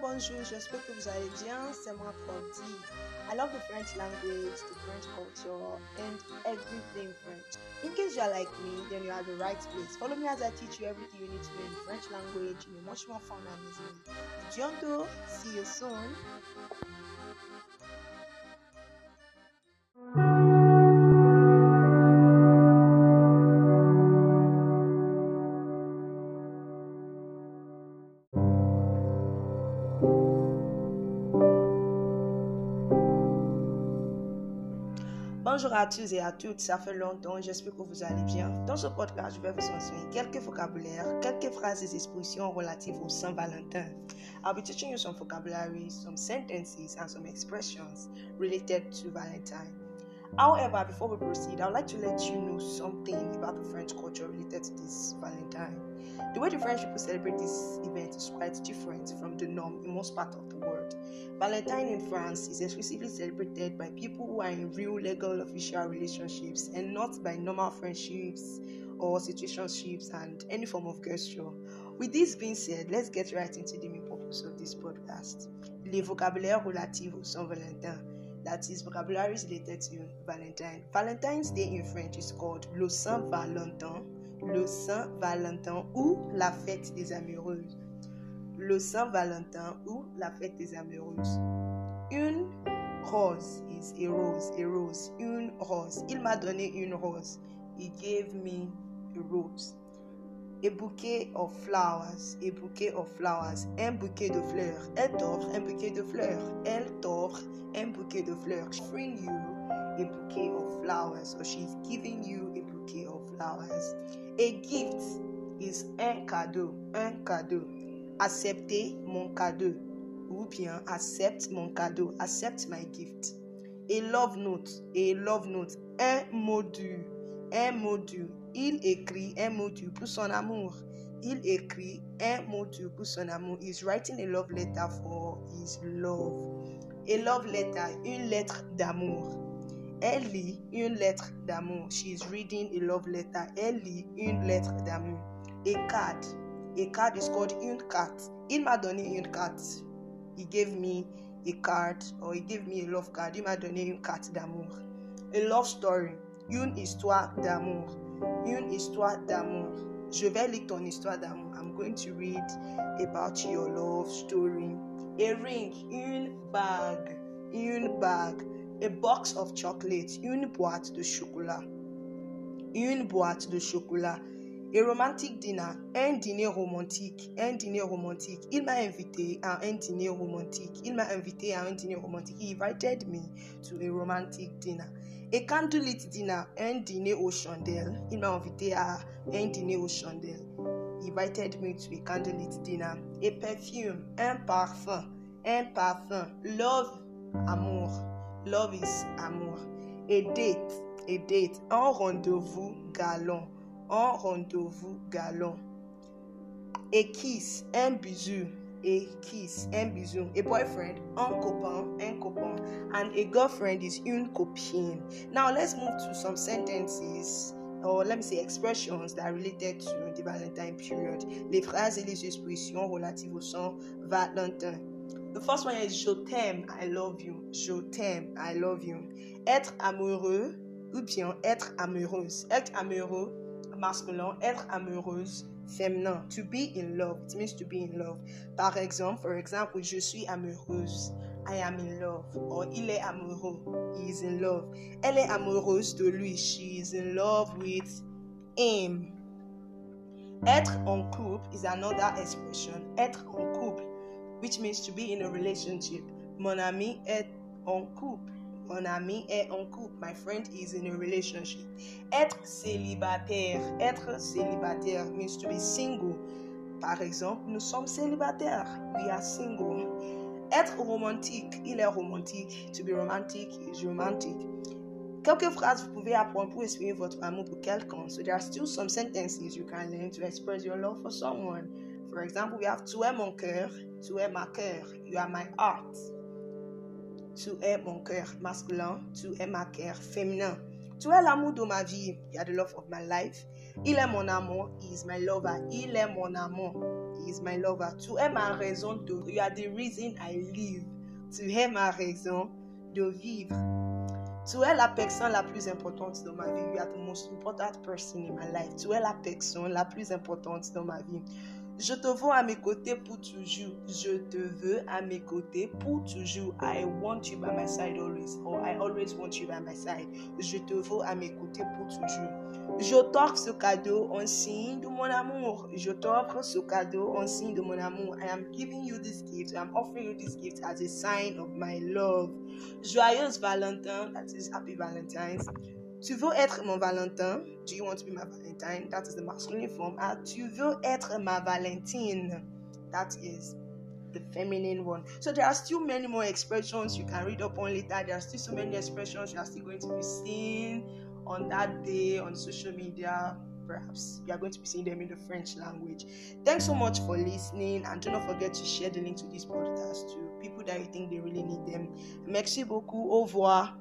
bonjour, j'espère que vous allez bien. C'est moi, Prodi. I love the French language, the French culture, and everything French. In case you are like me, then you are the right place. Follow me as I teach you everything you need to know in French language in a much more fun and easy way. See you soon. Bonjour à tous et à toutes, ça fait longtemps, j'espère que vous allez bien. Dans ce podcast, je vais vous enseigner quelques vocabulaires, quelques phrases et expressions relatives au Saint-Valentin. I'll be teaching you some vocabulary, some sentences, and some expressions related to Valentine. However, before we proceed, I'd like to let you know something about the French culture related to this Valentine. The way the French people celebrate this event is quite different from the norm in most parts of the world. Valentine in France is exclusively celebrated by people who are in real legal official relationships and not by normal friendships or situationships and any form of gesture. With this being said, let's get right into the main purpose of this podcast. Les vocabulaires relatifs au Saint-Valentin. That is vocabularies related to Valentine. Valentine's Day in French is called le Saint Valentin, le Saint Valentin ou la fête des amoureuses. Le Saint Valentin ou la fête des amoureuses. Une rose is a rose, a rose, une rose. Il m'a donné une rose. He gave me a rose. A bouquet of flowers, a bouquet of flowers, un bouquet de fleurs. Elle t'offre un bouquet de fleurs. Elle t'offre un bouquet de fleurs. She's offering you a bouquet of flowers, or she's giving you a A gift is un cadeau, un cadeau. Acceptez mon cadeau, ou bien accepte mon cadeau, accept my gift. A love note, a love note, un module, un. Il écrit un module pour son amour. Il écrit un module pour son amour. He's writing a love letter for his love. A love letter, une lettre d'amour. Elle une lettre d'amour. She is reading a love letter. Elle une lettre d'amour. A card. A card is called une carte. Il m'a donné une carte. He gave me a card or he gave me a love card. Il m'a donné une carte d'amour. A love story. Une histoire d'amour. Une histoire d'amour. Je vais lire ton histoire d'amour. I'm going to read about your love story. A ring. Une bague. Une bague. A box of chocolates. Une boîte de chocolat. Une boîte de chocolat. A romantic dinner. Un dîner romantique. Un dîner romantique. Il m'a invité à un dîner romantique. Il m'a invité à un dîner romantique. He invited me to a romantic dinner. A candlelit dinner. Un dîner aux chandelles. Il m'a invité à un dîner aux chandelles. He invited me to a candlelit dinner. A perfume. Un parfum. Un parfum. Love. Amour. Love is amour. A date. A date. Un rendez-vous galant. Un rendez-vous galant. A kiss. Un bisou. A kiss. Un bisou. A boyfriend. Un copain. Un copain. And a girlfriend is une copine. Now let's move to some sentences or let me say expressions that are related to the Valentine period. Les phrases et les expressions relatives au Saint Valentin. The first one is je t'aime, I love you. Je t'aime, I love you. Être amoureux ou bien être amoureuse. Être amoureux, masculin. Être amoureuse, féminin. To be in love, it means to be in love. Par exemple, for example, je suis amoureuse. I am in love. Or il est amoureux. He is in love. Elle est amoureuse de lui. She is in love with him. Être en couple is another expression. Être which means to be in a relationship. Mon ami est en couple. Mon ami est en couple. My friend is in a relationship. Être célibataire. Être célibataire means to be single. Par exemple, nous sommes célibataires. We are single. Être romantique, il est romantique. To be romantic is romantic. Quelques phrases vous pouvez apprendre pour exprimer votre amour pour quelqu'un. So there are still some sentences you can learn to express your love for someone. For example, we have tu es mon cœur, tu es ma cœur, you are my heart. Tu es mon cœur masculin, tu es ma cœur féminin. Tu es l'amour de ma vie, you are the love of my life. Il est mon amour. He is my lover. Il est mon amour. He is my lover. Tu es ma raison de You are the reason I live. Tu es ma raison de vivre. Tu es la personne la plus importante dans ma vie. You are the most important person in my life. Tu es la personne la plus importante dans ma vie. Je te veux à mes côtés pour toujours. Je te veux à mes côtés pour toujours. I want you by my side always. Or I always want you by my side. Je te veux à mes côtés pour toujours. Je t'offre ce cadeau en signe de mon amour. Je t'offre ce cadeau en signe de mon amour. I am giving you this gift. I am offering you this gift as a sign of my love. Joyeuse Valentin. That is happy Valentine's. Tu veux être mon Valentin? Do you want to be my Valentine? That is the masculine form. Ah, tu veux être ma Valentine? That is the feminine one. So there are still many more expressions you can read up on later. There are still so many expressions you are still going to be seeing on that day on social media. Perhaps you are going to be seeing them in the French language. Thanks so much for listening, and do not forget to share the link to this podcast to people that you think they really need them. Merci beaucoup. Au revoir.